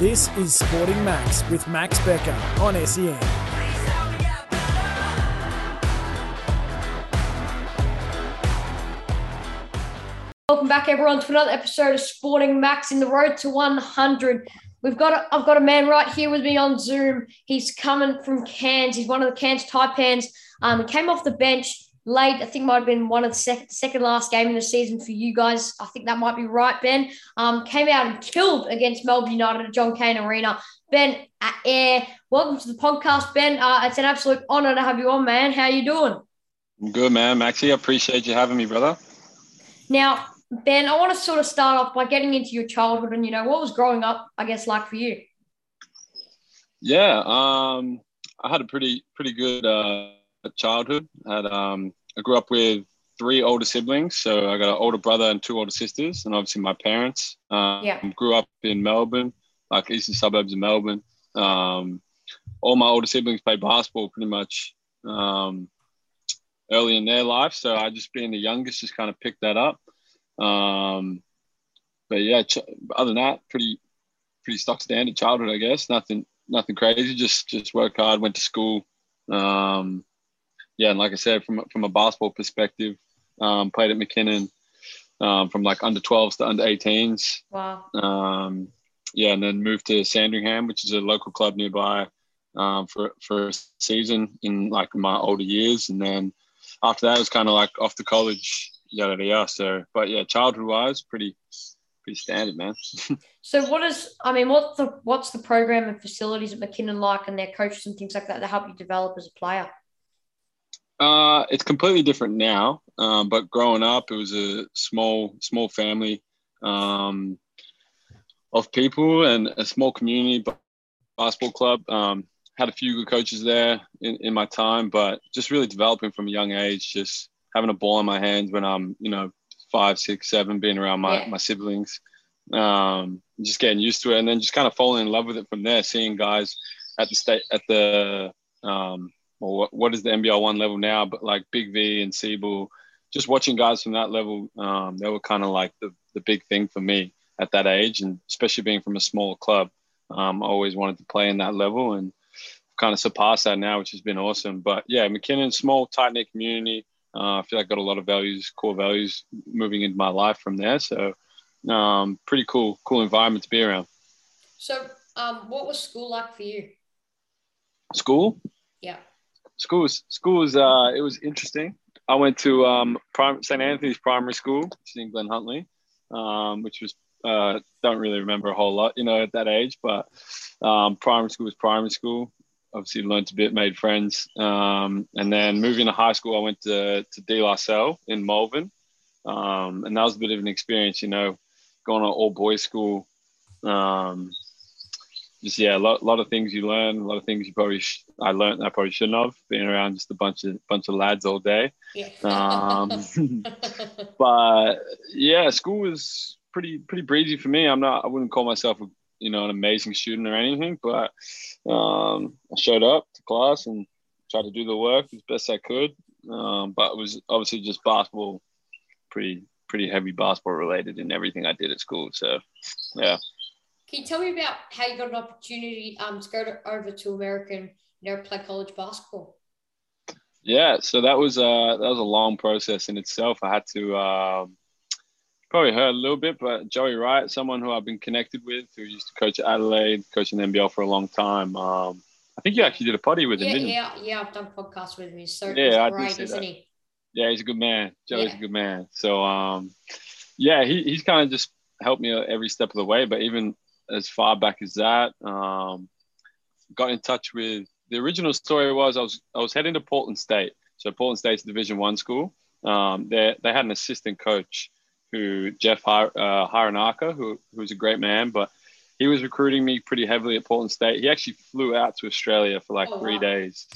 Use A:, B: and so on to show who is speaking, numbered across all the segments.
A: This is Sporting Max with Max Becker on SEN.
B: Welcome back, everyone, to another episode of Sporting Max in the road to 100. We've got a, I've got a man right here with me on Zoom. He's coming from Cairns. He's one of the Cairns Taipans. Um, he came off the bench late. I think might have been one of the second, second last game in the season for you guys. I think that might be right, Ben. Um, came out and killed against Melbourne United at John Cain Arena. Ben Ayre, welcome to the podcast, Ben. Uh, it's an absolute honour to have you on, man. How are you doing?
C: I'm good, man. Maxie, I appreciate you having me, brother.
B: Now, Ben, I want to sort of start off by getting into your childhood and, you know, what was growing up, I guess, like for you?
C: Yeah, um, I had a pretty pretty good uh, childhood. I had um, I grew up with three older siblings, so I got an older brother and two older sisters, and obviously my parents. Um,
B: Yeah.
C: Grew up in Melbourne, like eastern suburbs of Melbourne. Um, all my older siblings played basketball pretty much um, early in their life, so I just being the youngest, just kind of picked that up. Um, but yeah, ch- other than that, pretty pretty stock standard childhood, I guess. Nothing nothing crazy. Just just worked hard, went to school. Um, yeah, and like I said, from from a basketball perspective, um, played at McKinnon um, from like under 12s to under 18s.
B: Wow.
C: Um, yeah, and then moved to Sandringham, which is a local club nearby, um, for for a season in like my older years, and then after that, it was kind of like off to college, yada yada. So, but yeah, childhood wise, pretty pretty standard, man.
B: So what is, I mean, what's the, what's the program and facilities at McKinnon like and their coaches and things like that that help you develop as a player?
C: Uh, it's completely different now. Um, but growing up, it was a small, small family um, of people and a small community ba- basketball club. Um, had a few good coaches there in, in my time, but just really developing from a young age, just having a ball in my hands when I'm, you know, five, six, seven, being around my,
B: Yeah.
C: my siblings, um, just getting used to it, and then just kind of falling in love with it from there. Seeing guys at the state at the um, well, what, what is the NBL one level now? But like Big V and SEABL, just watching guys from that level, um, they were kind of like the, the big thing for me at that age. And especially being from a small club, um, I always wanted to play in that level and kind of surpassed that now, which has been awesome. But yeah, McKinnon, small, tight knit community. Uh, I feel like I got a lot of values, core values moving into my life from there. So um, pretty cool, cool environment to be around.
B: So um, what was school like for you?
C: School,
B: Yeah.
C: School was school was uh it was interesting. I went to um prim- St Anthony's Primary School, which is in Glen Huntly, um, which was uh don't really remember a whole lot, you know, at that age, but um, primary school was primary school. Obviously, learned a bit, made friends, um, and then moving to high school, I went to to De La Salle in Malvern, um, and that was a bit of an experience, you know, going to all boys school. Um, just yeah, a lot, lot of things you learn, a lot of things you probably sh- I learned that I probably shouldn't have being around just a bunch of bunch of lads all day.
B: Yeah.
C: Um, but yeah, school was pretty pretty breezy for me. I'm not I wouldn't call myself a, you know an amazing student or anything, but um, I showed up to class and tried to do the work as best I could. Um, but it was obviously just basketball, pretty pretty heavy basketball related in everything I did at school. So yeah.
B: Can you tell me about how you got an opportunity um, to go to, over to America and you know, play college basketball?
C: Yeah, so that was uh that was a long process in itself. I had to um, probably heard a little bit, but Joey Wright, someone who I've been connected with, who used to coach at Adelaide, coaching the NBL for a long time. Um, I think you actually did a potty with him,
B: Yeah,
C: didn't you?
B: yeah, yeah. I've done podcasts with him. He's so
C: Yeah, I
B: he's
C: did see
B: isn't
C: that.
B: he?
C: Yeah, he's a good man. Joey's
B: Yeah.
C: a good man. So um, yeah, he, he's kind of just helped me every step of the way. But even as far back as that, um, got in touch with the original story was I was I was heading to Portland State. So Portland State's Division One school. Um, they they had an assistant coach who Jeff uh, Hironaka, who who's a great man, but he was recruiting me pretty heavily at Portland State. He actually flew out to Australia for like
B: Oh,
C: three
B: wow.
C: days.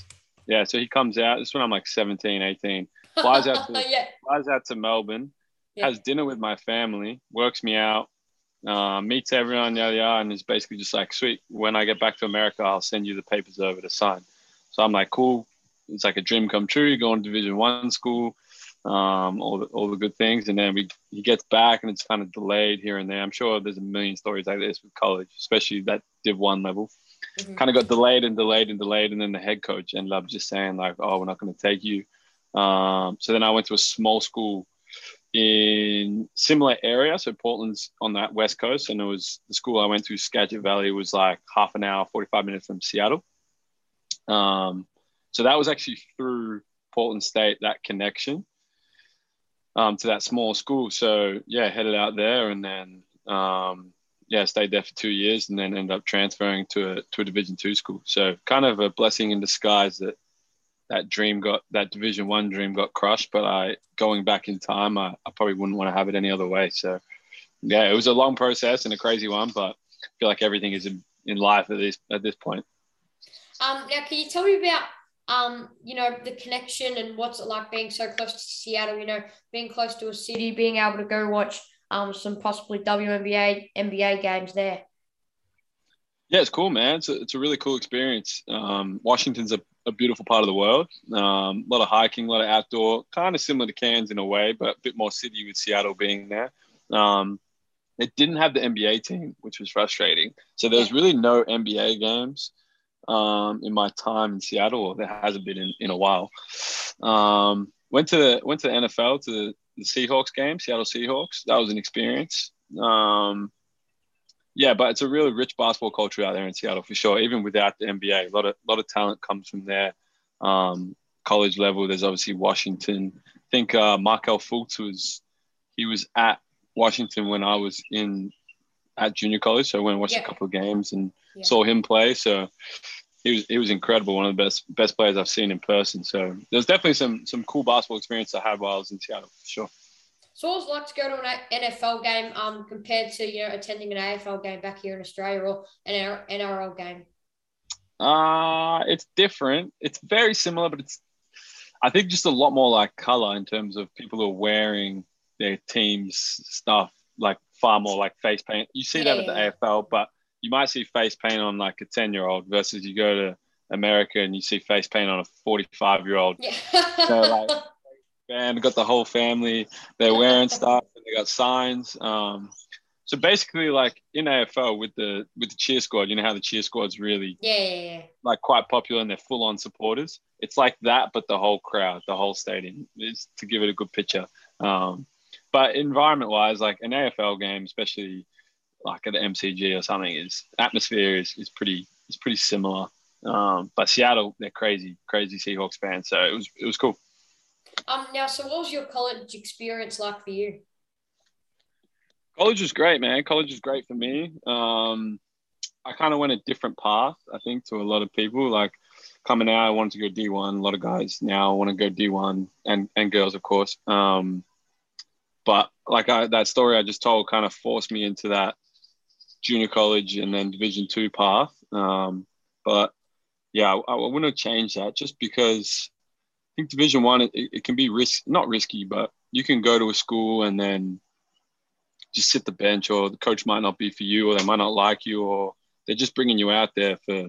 C: Yeah, so he comes out. This is when I'm like 17, 18 Flies out to-
B: yeah,
C: flies out to Melbourne,
B: Yeah.
C: has dinner with my family, works me out, uh, meets everyone, yada yada, and is basically just like, sweet. When I get back to America, I'll send you the papers over to sign. So I'm like, cool. It's like a dream come true. You go on Division One school. um, all the all the good things, and then we he gets back and it's kind of delayed here and there. I'm sure there's a million stories like this with college, especially that Div One level. Mm-hmm. Kind of got delayed and delayed and delayed, and then the head coach ended up just saying like, "Oh, we're not going to take you." Um, so then I went to a small school in similar area. So Portland's on that west coast, and it was the school I went to, Skagit Valley, was like half an hour, 45 minutes from Seattle. Um, so that was actually through Portland State that connection um, to that small school. So yeah, headed out there and then um, yeah, stayed there for two years and then ended up transferring to a to a Division two school. So kind of a blessing in disguise that that dream got that Division one dream got crushed. But I going back in time, I, I probably wouldn't want to have it any other way. So yeah, it was a long process and a crazy one, but I feel like everything is in, in life at this at this point.
B: Um, now, can you tell me about um, you know, the connection and what's it like being so close to Seattle, you know, being close to a city, being able to go watch um, some possibly WNBA, NBA games there.
C: Yeah, it's cool, man. It's a, it's a really cool experience. Um, Washington's a, a, beautiful part of the world. Um, a lot of hiking, a lot of outdoor, kind of similar to Cairns in a way, but a bit more city with Seattle being there. Um, it didn't have the NBA team, which was frustrating. So there was really no NBA games um, in my time in Seattle. There hasn't been in, in a while. Um, went to the went to the NFL to the, the Seahawks game, Seattle Seahawks. That was an experience. Yeah, but it's a really rich basketball culture out there in Seattle for sure. Even without the NBA, a lot of lot of talent comes from there. Um, college level, there's obviously Washington. I think uh, Markelle Fultz was he was at Washington when I was in at junior college, so I went and watched yeah. a couple of games and yeah. saw him play. So he was he was incredible, one of the best best players I've seen in person. So there's definitely some some cool basketball experience I had while I was in Seattle for sure.
B: So was like to go to an NFL game um, compared to you know attending an AFL game back here in Australia or an NRL game?
C: Uh it's different. It's very similar, but it's I think just a lot more like color in terms of people who are wearing their team's stuff like far more like face paint. You see yeah, that at the AFL, but you might see face paint on like a 10 year old versus you go to America and you see face paint on a 45 year old. Yeah. so like, and got the whole family, they're wearing stuff and they got signs. Um, so basically, like in AFL with the with the cheer squad, you know how the cheer squad's really
B: yeah, yeah, yeah.
C: like quite popular and they're full on supporters. It's like that, but the whole crowd, the whole stadium, is to give it a good picture. Um, but environment wise, like an AFL game, especially like at the MCG or something, is atmosphere is, is pretty is pretty similar. Um, but Seattle, they're crazy, crazy Seahawks fans. So it was it was cool.
B: Um, now, so what was your college experience like for you?
C: College was great, man. College was great for me. Um, I kind of went a different path, I think, to a lot of people. Like coming out, I wanted to go D1. A lot of guys now want to go D1 and, and girls, of course. Um, but like I, that story I just told kind of forced me into that junior college and then Division two path. Um, but yeah, I, I wouldn't change that just because think Division one it, it can be risk not risky, but you can go to a school and then just sit the bench, or the coach might not be for you, or they might not like you, or they're just bringing you out there for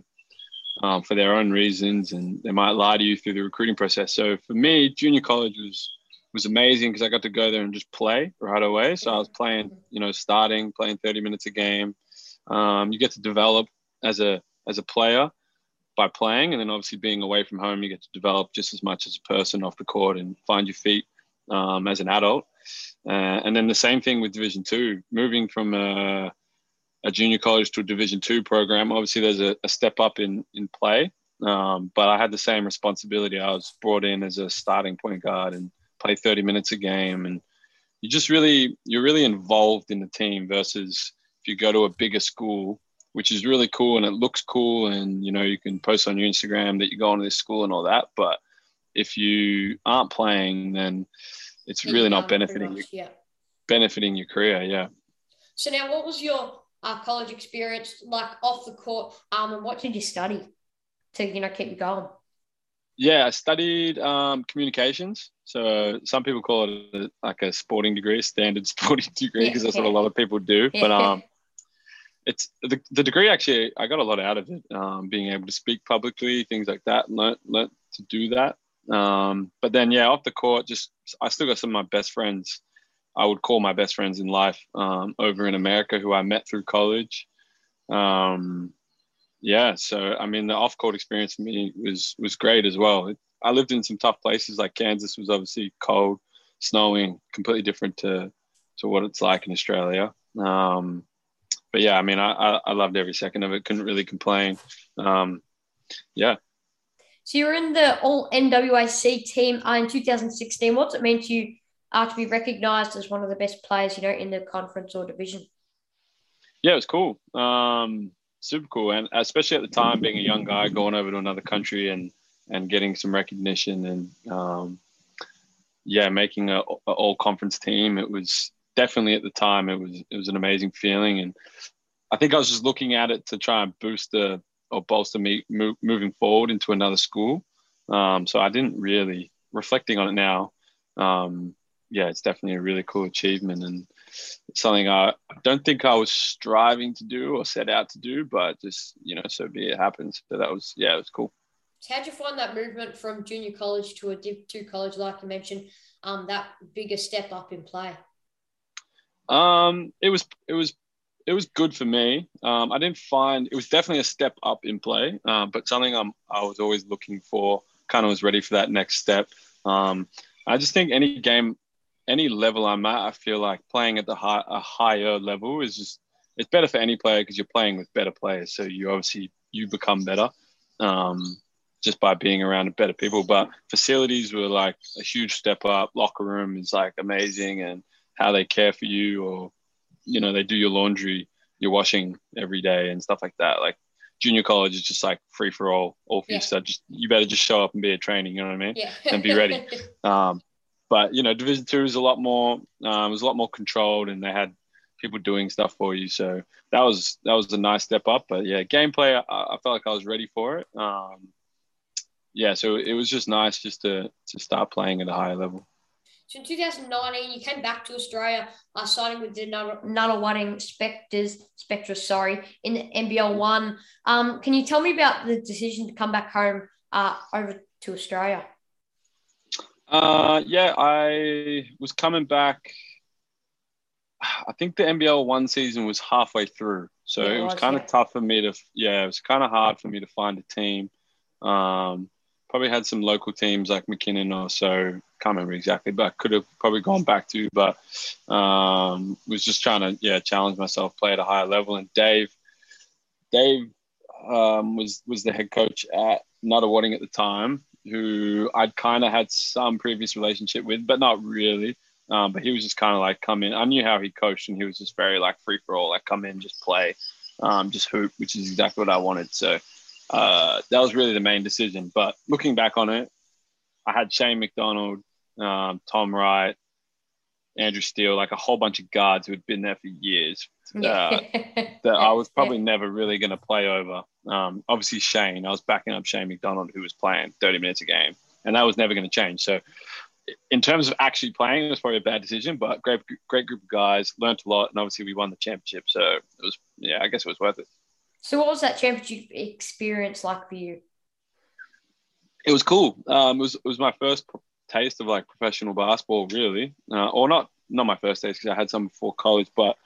C: um, for their own reasons, and they might lie to you through the recruiting process. So for me, junior college was was amazing because I got to go there and just play right away. So I was playing, you know, starting, playing 30 minutes a game. Um, you get to develop as a as a player by playing, and then obviously being away from home, you get to develop just as much as a person off the court and find your feet um, as an adult. Uh, and then the same thing with Division Two, moving from a, a, junior college to a Division Two program. Obviously, there's a, a step up in in play, um, but I had the same responsibility. I was brought in as a starting point guard and play 30 minutes a game and you just really you're really involved in the team versus if you go to a bigger school which is really cool and it looks cool and you know you can post on your instagram that you're going to this school and all that but if you aren't playing then it's really not benefiting you, yeah. benefiting your career yeah
B: so now what was your uh, college experience like off the court um, and what did you study to you know keep you going
C: yeah, I studied um, communications. So some people call it a, like a sporting degree, a standard sporting degree, because yeah, that's yeah. what a lot of people do. But um, it's the, the degree actually, I got a lot out of it. Um, being able to speak publicly, things like that, learn, learn to do that. Um, but then, yeah, off the court, just I still got some of my best friends. I would call my best friends in life um, over in America who I met through college. Um, yeah, so I mean, the off court experience for me was was great as well. It, I lived in some tough places, like Kansas was obviously cold, snowing, completely different to to what it's like in Australia. Um, but yeah, I mean, I, I, I loved every second of it. Couldn't really complain. Um, yeah.
B: So you're in the All NWAC team in 2016. What's it mean to you uh, to be recognised as one of the best players, you know, in the conference or division?
C: Yeah, it was cool. Um, super cool, and especially at the time, being a young guy going over to another country and and getting some recognition and um, yeah, making a, a all conference team. It was definitely at the time it was it was an amazing feeling, and I think I was just looking at it to try and boost the or bolster me move, moving forward into another school. Um, so I didn't really reflecting on it now. Um, yeah, it's definitely a really cool achievement and something I don't think I was striving to do or set out to do, but just you know, so be it happens. So that was yeah, it was cool.
B: how'd you find that movement from junior college to a Div two college, like you mentioned, um, that bigger step up in play?
C: Um, it was it was it was good for me. Um, I didn't find it was definitely a step up in play, um, but something I'm I was always looking for. Kind of was ready for that next step. Um, I just think any game, any level I'm at, I feel like playing at the high, a higher level is just it's better for any player because you're playing with better players. So you obviously you become better um, just by being around better people. But facilities were like a huge step up. Locker room is like amazing, and how they care for you or you know they do your laundry your washing every day and stuff like that. Like junior college is just like free for all all for yeah. you so just you better just show up and be a training you know what i mean?
B: Yeah.
C: and be ready. Um, but you know division two is a lot more um, it was a lot more controlled and they had people doing stuff for you. So that was that was a nice step up. But yeah gameplay i, I felt like i was ready for it. Um, yeah so it was just nice just to to start playing at a higher level
B: so in 2019, you came back to Australia, uh, signing with the Nunawading Spectres, Spectres, sorry, in the NBL one. Um, can you tell me about the decision to come back home uh, over to Australia?
C: Uh, yeah, I was coming back. I think the NBL one season was halfway through, so yeah, it was, was kind yeah. of tough for me to. Yeah, it was kind of hard for me to find a team. Um, probably had some local teams like McKinnon or so. Can't remember exactly, but I could have probably gone back to. But um, was just trying to yeah challenge myself, play at a higher level. And Dave, Dave um, was was the head coach at Nunawading at the time, who I'd kind of had some previous relationship with, but not really. Um, but he was just kind of like come in. I knew how he coached, and he was just very like free for all, like come in, just play, um, just hoop, which is exactly what I wanted. So uh, that was really the main decision. But looking back on it, I had Shane McDonald, um, Tom Wright, Andrew Steele, like a whole bunch of guards who had been there for years uh, that I was probably never really going to play over. Um, obviously, Shane, I was backing up Shane McDonald, who was playing 30 minutes a game, and that was never going to change. So, in terms of actually playing, it was probably a bad decision, but great, great group of guys, learned a lot, and obviously we won the championship. So it was, yeah, I guess it was worth it.
B: So, what was that championship experience like for you?
C: It was cool. Um, it was it was my first taste of like professional basketball, really, uh, or not not my first taste because I had some before college, but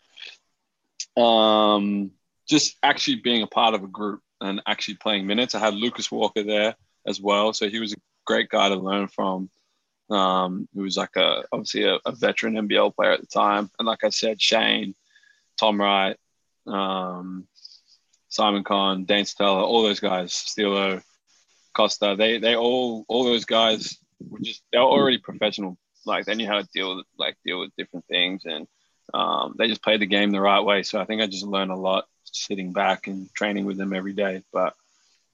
C: um, just actually being a part of a group and actually playing minutes. I had Lucas Walker there as well, so he was a great guy to learn from. Um, he was like a obviously a, a, veteran NBL player at the time, and like I said, Shane, Tom Wright, um, Simon Conn, Dane Stella, all those guys, Stilo, Costa, they they all all those guys were just they were already professional. Like they knew how to deal with like deal with different things, and um, they just played the game the right way. So I think I just learned a lot sitting back and training with them every day. But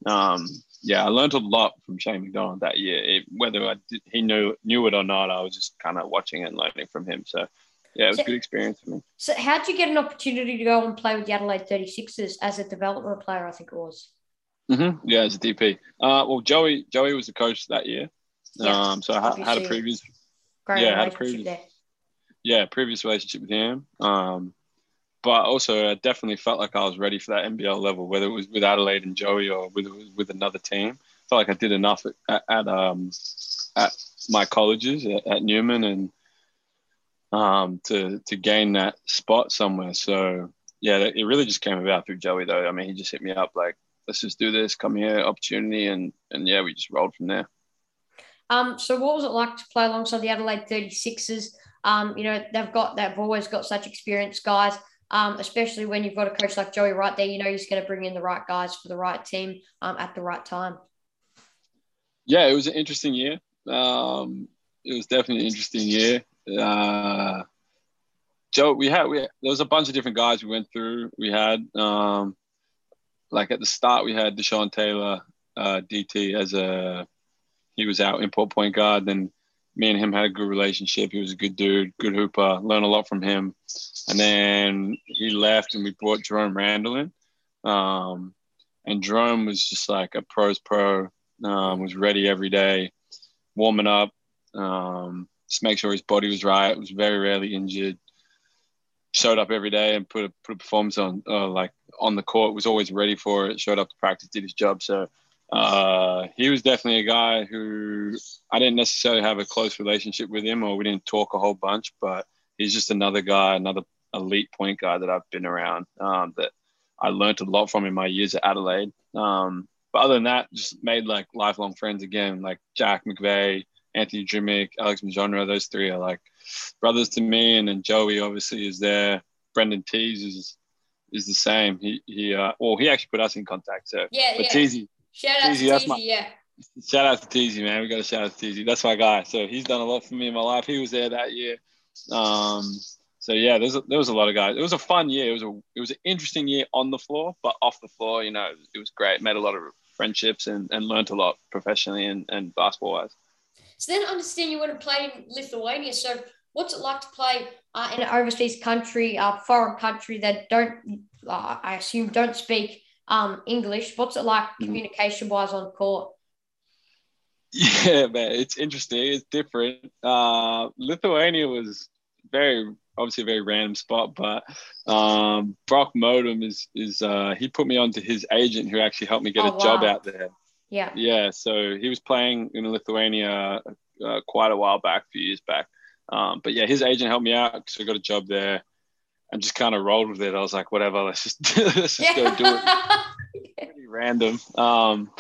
C: um, yeah, I learned a lot from Shane McDonald that year. It, whether I did, he knew knew it or not, I was just kind of watching and learning from him. So yeah, it was so, a good experience for me.
B: So, how did you get an opportunity to go and play with the Adelaide 36ers as a development player? I think it was.
C: Mm-hmm. Yeah, as a DP. Uh, well, Joey Joey was the coach that year. Yeah, um, so I had a previous. yeah, had a previous. There. Yeah, previous relationship with him. Um, but also, I definitely felt like I was ready for that NBL level, whether it was with Adelaide and Joey or with with another team. I felt like I did enough at, at um, at my colleges at, at Newman and um, to to gain that spot somewhere. So yeah, it really just came about through Joey though. I mean, he just hit me up like, let's just do this, come here, opportunity, and and yeah, we just rolled from there.
B: Um, so what was it like to play alongside the Adelaide 36ers? Um, you know, they've got they've always got such experienced guys. Um, especially when you've got a coach like Joey right there, you know he's going to bring in the right guys for the right team um, at the right time.
C: Yeah, it was an interesting year. Um, it was definitely an interesting year. Uh, Joe, we had we there was a bunch of different guys we went through. We had um, like at the start we had Deshaun Taylor, uh, DT as a he was our import point guard. Then me and him had a good relationship. He was a good dude, good hooper. Learned a lot from him. And then he left, and we brought Jerome Randle in. Um, and Jerome was just like a pros pro. Um, was ready every day, warming up. Um, just make sure his body was right. Was very rarely injured. Showed up every day and put a put a performance on uh, like on the court. Was always ready for it. Showed up to practice, did his job. So uh, he was definitely a guy who I didn't necessarily have a close relationship with him, or we didn't talk a whole bunch. But he's just another guy, another elite point guard that I've been around um, that I learned a lot from in my years at Adelaide. Um, but other than that, just made like lifelong friends again, like Jack McVeigh, Anthony Drmic, Alex Mudronja. Those three are like brothers to me. And then Joey obviously is there. Brendan Teys is is the same. He he uh, well he actually put us in contact. So
B: yeah,
C: but
B: yeah.
C: Teasy,
B: Shout out
C: Teasy,
B: to
C: my-
B: yeah.
C: shout out to Teasy, man. We got to shout out to Teasy. That's my guy. So he's done a lot for me in my life. He was there that year. Um, so yeah, there's a, there was a lot of guys. It was a fun year. It was a it was an interesting year on the floor, but off the floor, you know, it was great. Made a lot of friendships and, and learned a lot professionally and, and basketball wise.
B: So then I understand you want to play in Lithuania. So what's it like to play uh, in an overseas country, uh, foreign country that don't, uh, I assume, don't speak um, English? What's it like
C: Mhm.
B: communication wise on court?
C: Yeah, man, it's interesting. It's different. Uh, Lithuania was very obviously a very random spot, but um, Brock Motum is is uh, he put me on to his agent who actually helped me get
B: Oh,
C: a job out there.
B: Yeah.
C: Yeah, so he was playing in Lithuania uh, quite a while back, a few years back. Um, but yeah, his agent helped me out because I got a job there, and just kind of rolled with it. I was like, whatever, let's just let's just go do it pretty random. Um,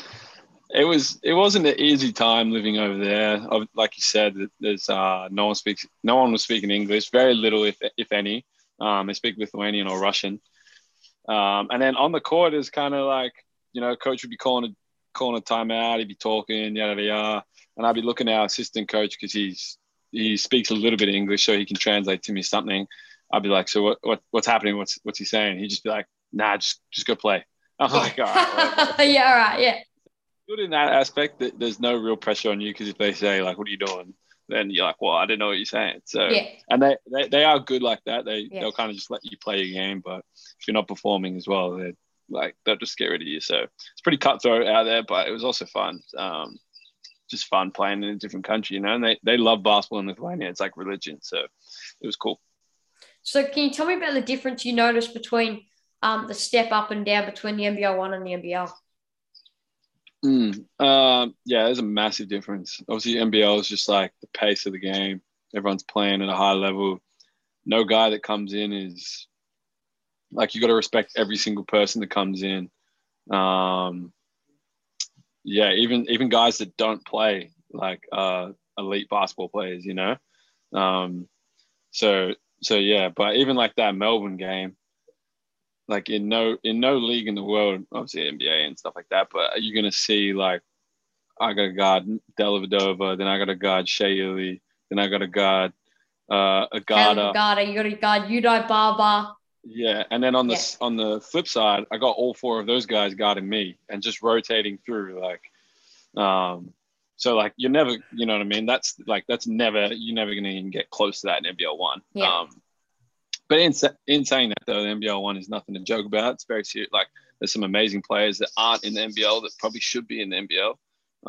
C: it was it wasn't an easy time living over there. Like you said, there's uh, no one speaks no one was speaking English, very little if if any. Um, they speak Lithuanian or Russian. Um, and then on the court is kind of like you know, coach would be calling a calling a timeout, he'd be talking yada yada, yada. and I'd be looking at our assistant coach because he's he speaks a little bit of English, so he can translate to me something. I'd be like, so what, what what's happening? What's what's he saying? He'd just be like, nah, just just go play. I'm like, all right.
B: yeah, all right, yeah.
C: good in that aspect that there's no real pressure on you because if they say like what are you doing then you're like well i didn't know what you're saying so
B: Yeah.
C: and they, they they are good like that they
B: Yeah.
C: they'll kind of just let you play your game but if you're not performing as well they're like they'll just get rid of you so it's pretty cutthroat out there but it was also fun um just fun playing in a different country you know and they, they love basketball in lithuania it's like religion so it was cool
B: So can you tell me about the difference you noticed between um, the step up and down between the NBL one and the NBL?
C: Mm, um, yeah, there's a massive difference. Obviously, NBL is just like the pace of the game. Everyone's playing at a high level. No guy that comes in is like you got to respect every single person that comes in. Um, yeah, even even guys that don't play like uh, elite basketball players, you know. Um, so so yeah, but even like that Melbourne game, like in no in no league in the world, obviously NBA and stuff like that, but you're gonna see like I got to guard Dellavedova, then I got to guard Shea then I got to guard uh, Agata.
B: Agata, you got to guard Udai Baba.
C: Yeah, and then on the
B: Yeah.
C: on the flip side, I got all four of those guys guarding me and just rotating through like, um, so like you're never, you know what I mean? That's like that's never you're never gonna even get close to that in NBL one.
B: Yeah.
C: Um, but in in saying that though, the NBL one is nothing to joke about. It's very serious. Like there's some amazing players that aren't in the NBL that probably should be in the NBL.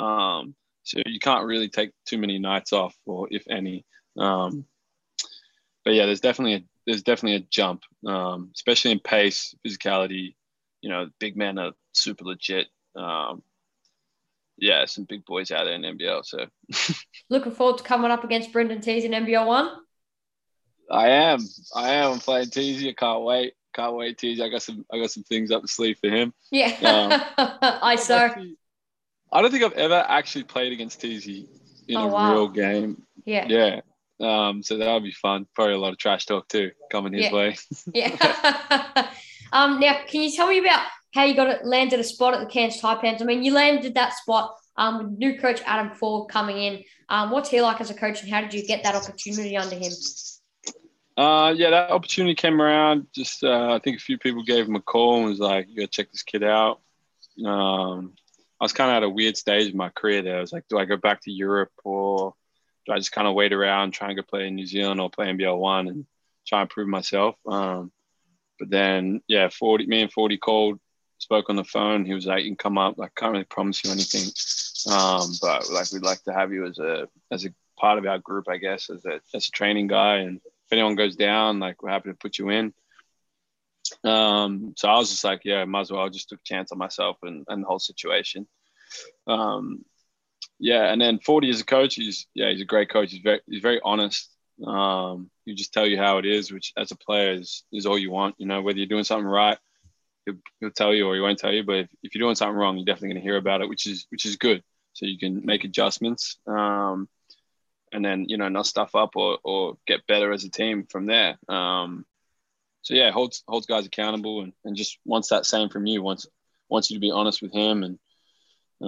C: Um, so you can't really take too many nights off, or if any. Um, but yeah, there's definitely a there's definitely a jump, um, especially in pace, physicality. You know, big men are super legit. Um, yeah, some big boys out there in NBL. So
B: looking forward to coming up against Brendan Teys in NBL one.
C: I am. I am I'm playing Teasy. I can't wait. Can't wait, Teasy. I got some. I got some things up the sleeve for him.
B: Yeah. Um, I saw.
C: I don't think I've ever actually played against Teasy in oh, a wow. real game.
B: Yeah.
C: Yeah. Um, so that'll be fun. Probably a lot of trash talk too coming his
B: yeah.
C: way.
B: yeah. um, now, can you tell me about how you got it landed a spot at the Cairns Taipans? I mean, you landed that spot um, with new coach Adam Forde coming in. Um, what's he like as a coach, and how did you get that opportunity under him?
C: Uh, yeah, that opportunity came around. Just uh, I think a few people gave him a call and was like, "You got to check this kid out." Um, I was kind of at a weird stage in my career there. I was like, "Do I go back to Europe or do I just kind of wait around, try and go play in New Zealand or play NBL one and try and prove myself?" Um, but then, yeah, forty me and forty called, spoke on the phone. He was like, "You can come up. I can't really promise you anything, um, but like we'd like to have you as a as a part of our group, I guess, as a as a training guy and." if anyone goes down, like we're happy to put you in. Um, so I was just like, yeah, might as well. I just took a chance on myself and, and the whole situation. Um, yeah, and then Forty as a coach, he's yeah, he's a great coach. He's very he's very honest. Um, he just tell you how it is, which as a player is is all you want. You know, whether you're doing something right, he'll, he'll tell you or he won't tell you. But if, if you're doing something wrong, you're definitely going to hear about it, which is which is good. So you can make adjustments. Um, and then you know not stuff up or or get better as a team from there. Um, so yeah, holds holds guys accountable and, and just wants that same from you. Wants wants you to be honest with him and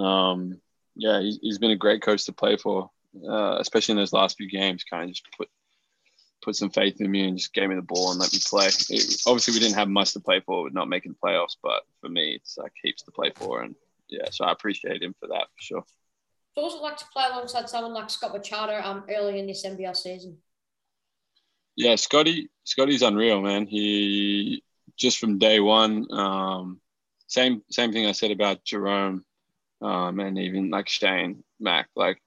C: um, yeah, he's, he's been a great coach to play for, uh, especially in those last few games. Kind of just put put some faith in me and just gave me the ball and let me play. It, obviously, we didn't have much to play for with not making playoffs, but for me, it's like heaps to play for, and yeah, so I appreciate him for that for sure.
B: So also like to play alongside someone like Scott Machado um, early in this NBL season?
C: Yeah, Scotty, Scotty's unreal, man. He just from day one, um, same same thing I said about Jerome, um, and even like Shane Mac, like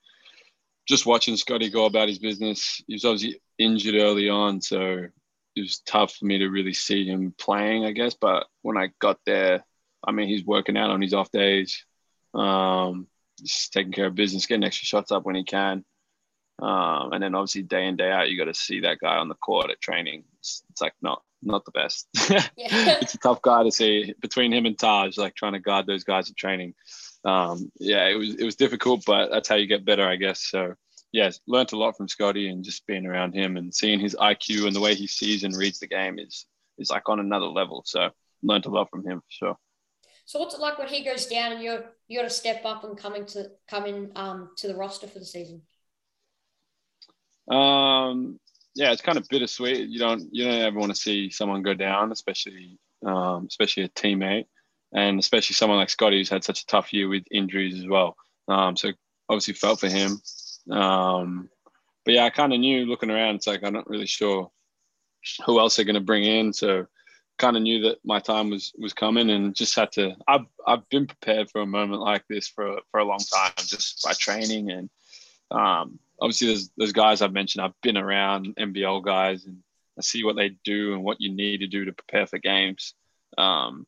C: just watching Scotty go about his business. He was obviously injured early on, so it was tough for me to really see him playing, I guess. But when I got there, I mean, he's working out on his off days. Um, just taking care of business, getting extra shots up when he can. Um, and then obviously day in day out, you got to see that guy on the court at training. It's, it's like not not the best. it's a tough guy to see between him and Taj, like trying to guard those guys at training. Um, yeah, it was it was difficult, but that's how you get better, I guess. So yeah, learned a lot from Scotty and just being around him and seeing his IQ and the way he sees and reads the game is is like on another level. So learned a lot from him for sure.
B: So what's it like when he goes down and you're you got to step up and coming to coming um, to the roster for the season?
C: Um, yeah, it's kind of bittersweet. You don't you don't ever want to see someone go down, especially um, especially a teammate, and especially someone like Scotty who's had such a tough year with injuries as well. Um, so obviously felt for him. Um, but yeah, I kind of knew looking around. It's like I'm not really sure who else they're going to bring in. So kind of knew that my time was was coming and just had to I've I've been prepared for a moment like this for for a long time just by training and um, obviously there's there's guys I've mentioned I've been around NBL guys and I see what they do and what you need to do to prepare for games um,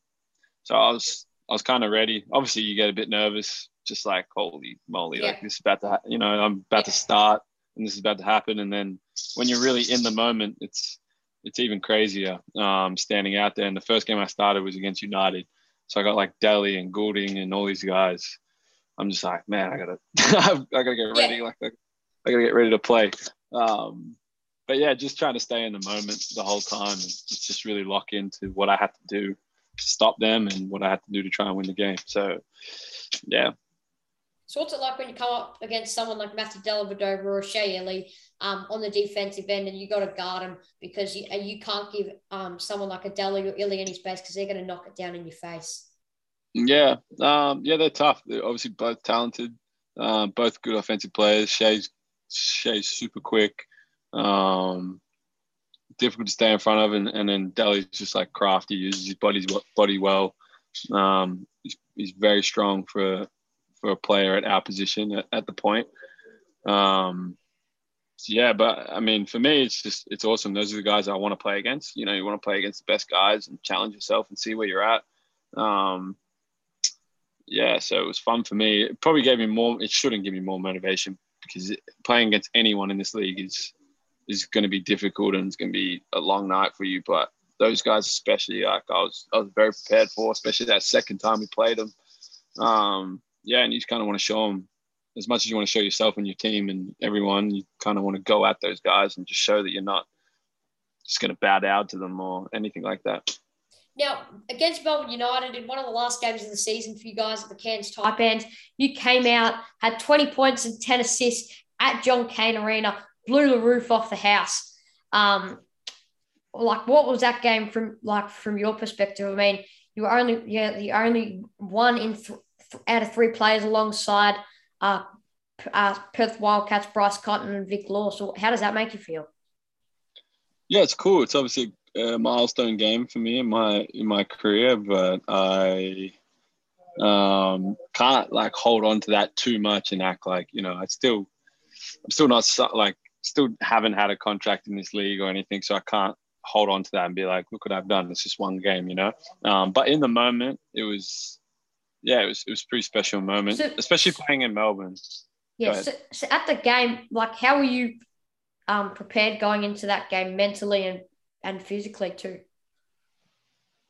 C: so I was I was kind of ready obviously you get a bit nervous just like holy moly yeah. like this is about to ha- you know I'm about yeah. to start and this is about to happen and then when you're really in the moment it's it's even crazier um, standing out there. And the first game I started was against United, so I got like Delly and Goulding and all these guys. I'm just like, man, I gotta, I gotta get ready. Yeah. Like, I gotta get ready to play. Um, but yeah, just trying to stay in the moment the whole time and just really lock into what I have to do stop them and what I had to do to try and win the game. So, yeah,
B: so what's it like when you come up against someone like Matthew Dellavedova or Shea Ili um, on the defensive end and you got to guard them because you, you can't give um, someone like a Delly or Ili any space because they're going to knock it down in your face?
C: Yeah, um, yeah, they're tough. They're obviously both talented, uh, both good offensive players. Shea's Shea's super quick, um, difficult to stay in front of, and, and then Delly's just like crafty, uses his body body well. Um, he's, he's very strong for for a player at our position at, at the point. Um, so yeah, but I mean, for me, it's just it's awesome. Those are the guys I want to play against. You know, you want to play against the best guys and challenge yourself and see where you're at. Um, yeah, so it was fun for me. It probably gave me more. It shouldn't give me more motivation because playing against anyone in this league is is going to be difficult and it's going to be a long night for you. But those guys, especially, like I was, I was very prepared for, especially that second time we played them. Um, yeah, and you just kind of want to show them as much as you want to show yourself and your team and everyone. You kind of want to go at those guys and just show that you're not just going to bow down to them or anything like that.
B: Now, against Melbourne United, in one of the last games of the season for you guys at the Cairns Taipans, you came out, had 20 points and 10 assists at John Cain Arena, blew the roof off the house. Um, like, what was that game from like from your perspective? I mean, you were only yeah the only one in th- out of three players alongside uh, uh, Perth Wildcats, Bryce Cotton and Vic Law. So, how does that make you feel?
C: Yeah, it's cool. It's obviously a milestone game for me in my in my career, but I um, can't like hold on to that too much and act like you know I still I'm still not like still haven't had a contract in this league or anything, so I can't hold on to that and be like, look what I've done. It's just one game, you know. Um, but in the moment, it was yeah, it was it was a pretty special moment, so, especially playing in Melbourne.
B: Yeah. So, so, at the game, like, how were you um, prepared going into that game mentally and and physically too?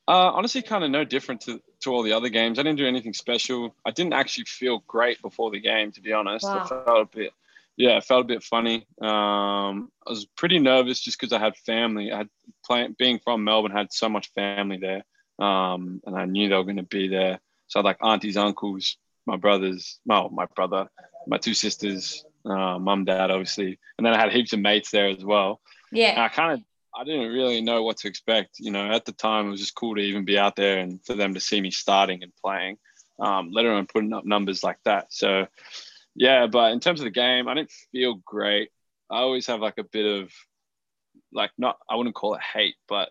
C: Uh, honestly, kind of no different to, to all the other games. I didn't do anything special. I didn't actually feel great before the game, to be honest. Wow. I felt a bit, yeah, it felt a bit funny. Um, I was pretty nervous just because I had family. I had playing, being from Melbourne, had so much family there, um, and I knew they were going to be there. So I had like aunties, uncles, my brothers, well, my brother, my two sisters, uh, mum, dad, obviously, and then I had heaps of mates there as well.
B: Yeah, and
C: I kind of I didn't really know what to expect. You know, at the time, it was just cool to even be out there and for them to see me starting and playing, um, let alone putting up numbers like that. So, yeah, but in terms of the game, I didn't feel great. I always have like a bit of, like, not, I wouldn't call it hate, but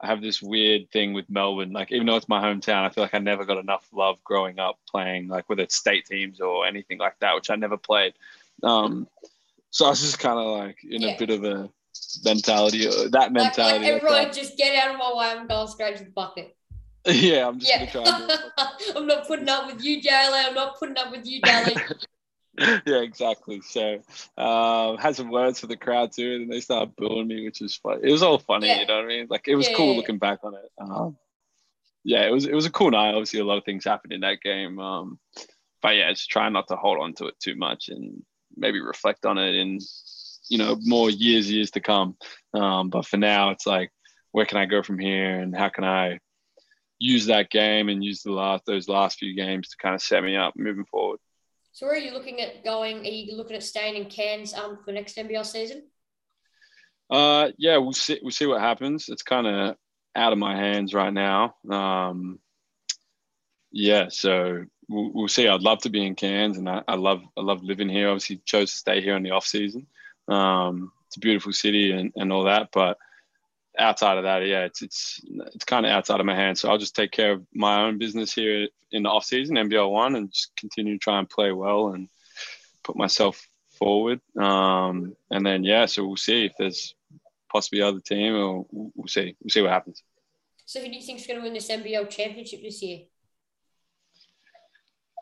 C: I have this weird thing with Melbourne. Like, even though it's my hometown, I feel like I never got enough love growing up playing, like, whether it's state teams or anything like that, which I never played. Um, so I was just kind of like in yeah. a bit of a mentality, uh, that mentality.
B: Like, like everyone, just get out of my way. I'm going straight to the bucket.
C: Yeah, I'm just
B: yeah. gonna try. I'm not putting up with you, JLA. I'm not putting up with you, Dally.
C: yeah, exactly. So, um, had some words for the crowd too, and they started booing me, which was fun. It was all funny, yeah. you know what I mean? Like it was yeah, cool yeah, looking back on it. Um, yeah, it was it was a cool night. Obviously, a lot of things happened in that game. Um, but yeah, just try not to hold on to it too much and maybe reflect on it in you know more years years to come um, but for now it's like where can i go from here and how can i use that game and use the last those last few games to kind of set me up moving forward
B: so where are you looking at going? Are you looking at staying in cairns um, for next nbl season?
C: Uh yeah we'll see we'll see what happens. It's kind of out of my hands right now. Um yeah so we'll, we'll see. I'd love to be in cairns and I, I love i love living here. Obviously chose to stay here in the off season. Um, it's a beautiful city and, and all that, but outside of that, yeah, it's it's it's kind of outside of my hands. So I'll just take care of my own business here in the off season, NBL one, and just continue to try and play well and put myself forward. Um, and then yeah, so we'll see if there's possibly other team, or we'll see. We'll see what happens.
B: So who do you think is going to win this NBL championship this year?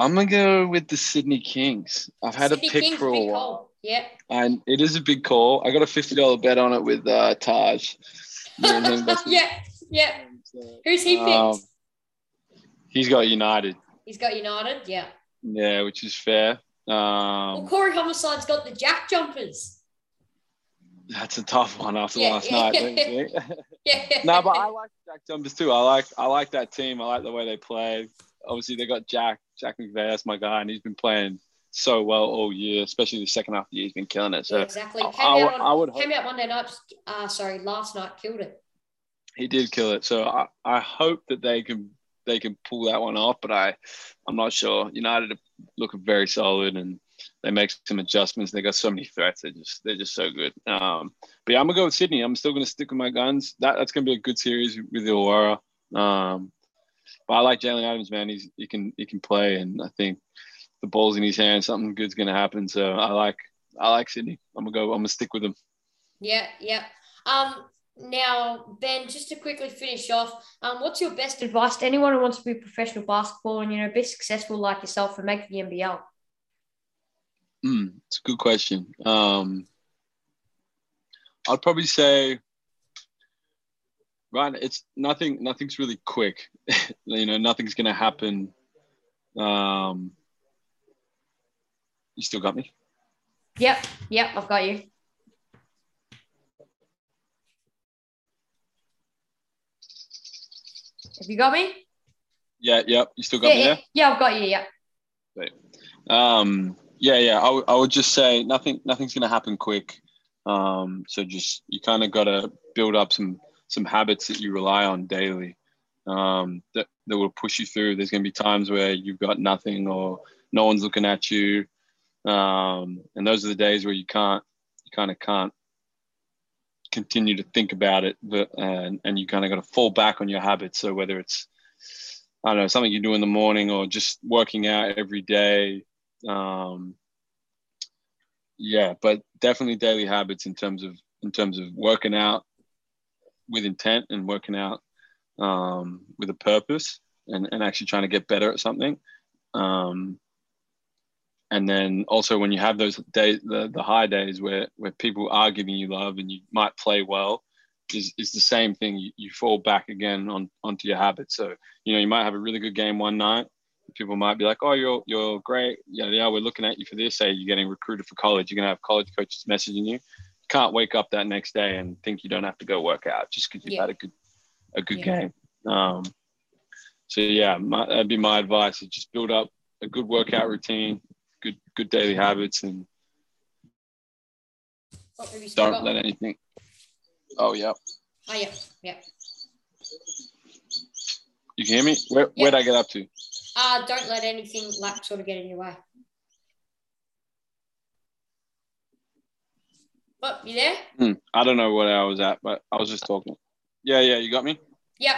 C: I'm gonna go with the Sydney Kings. I've had
B: Sydney
C: a pick
B: Kings,
C: for a while.
B: Call. Yeah.
C: And it is a big call. I got a fifty dollar bet on it with uh, Taj.
B: yeah, yeah. Who's he picked? Um,
C: he's got United.
B: He's got United. Yeah.
C: Yeah, which is fair. Um,
B: well, Corey Homicide's got the Jack Jumpers.
C: That's a tough one after yeah, last yeah. night, don't you
B: think? yeah.
C: no, but I like Jack Jumpers too. I like I like that team. I like the way they play obviously they got Jack, Jack McVeigh, that's my guy, and he's been playing so well all year, especially the second half of the year. He's been killing it. So
B: yeah, exactly. Came I, out on, I would came out Monday night. Uh, sorry, last night killed it.
C: He did kill it. So I, I hope that they can they can pull that one off, but I I'm not sure. United are looking very solid and they make some adjustments. They got so many threats. They're just they're just so good. Um, but yeah, I'm gonna go with Sydney. I'm still gonna stick with my guns. That that's gonna be a good series with the Aurora. Um, but I like Jalen Adams, man. He's he can he can play, and I think the ball's in his hand. Something good's gonna happen. So I like I like Sydney. I'm gonna go. I'm gonna stick with him.
B: Yeah, yeah. Um, now, Ben, just to quickly finish off, um, what's your best advice to anyone who wants to be professional basketball and you know be successful like yourself and make the NBL?
C: Mm, it's a good question. Um, I'd probably say, right, it's nothing. Nothing's really quick. you know, nothing's gonna happen. Um, you still got me?
B: Yep, yep, I've got you. Have you got me?
C: Yeah, yeah. You still got
B: yeah,
C: me there?
B: Yeah, I've got you. Yeah.
C: Right. Um, yeah, yeah. I, w- I would just say nothing. Nothing's going to happen quick. Um, so just you kind of got to build up some some habits that you rely on daily. Um, that that will push you through. There's going to be times where you've got nothing or no one's looking at you, um, and those are the days where you can't you kind of can't continue to think about it, but and, and you kind of got to fall back on your habits. So whether it's I don't know something you do in the morning or just working out every day, um, yeah, but definitely daily habits in terms of in terms of working out with intent and working out um, with a purpose and, and actually trying to get better at something. Um, and then also when you have those days the, the high days where where people are giving you love and you might play well is, is the same thing. You, you fall back again on onto your habits. So you know you might have a really good game one night. People might be like oh you're you're great. Yeah yeah we're looking at you for this. Say you're getting recruited for college. You're going to have college coaches messaging you. Can't wake up that next day and think you don't have to go work out just because you've yeah. had a good a good yeah. game. Um, so yeah my, that'd be my advice is just build up a good workout routine good good daily habits and don't let anything. Oh yeah.
B: Oh yeah, yeah.
C: You can hear me? Where yeah. where'd I get up to?
B: Uh don't let anything like sort of get in your way. What, you there?
C: Hmm. I don't know what I was at, but I was just talking. Yeah, yeah, you got me?
B: Yep.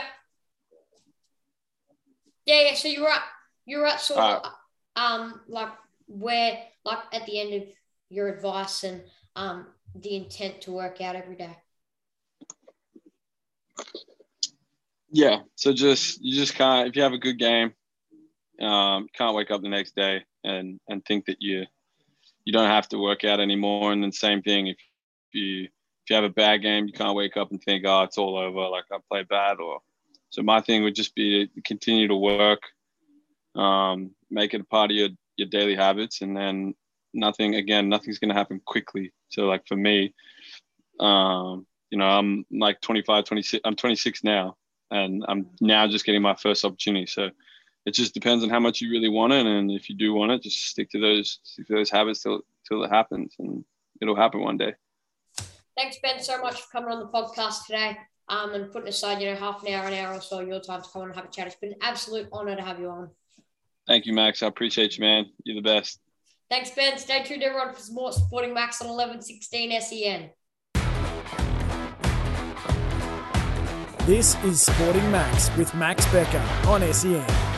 B: Yeah, yeah. So you were at you were at sort of uh, um like where like at the end of your advice and um, the intent to work out every day?
C: Yeah so just you just can't if you have a good game um, can't wake up the next day and and think that you you don't have to work out anymore. And then same thing if you if you have a bad game you can't wake up and think oh it's all over like i played bad or so my thing would just be to continue to work um, make it a part of your your daily habits and then nothing again nothing's going to happen quickly. So like for me um you know i'm like 25 26 i'm 26 now and i'm now just getting my first opportunity. So it just depends on how much you really want it and if you do want it just stick to those stick to those habits till till it happens and it'll happen one day.
B: Thanks ben so much for coming on the podcast today um, and putting aside you know half an hour an hour or so your time to come and have a chat. It's been an absolute honor to have you on
C: Thank you, Max. I appreciate you, man. You're the best.
B: Thanks, Ben. Stay tuned, everyone, for some more Sporting Max on 1116 SEN.
A: This is Sporting Max with Max Becker on SEN.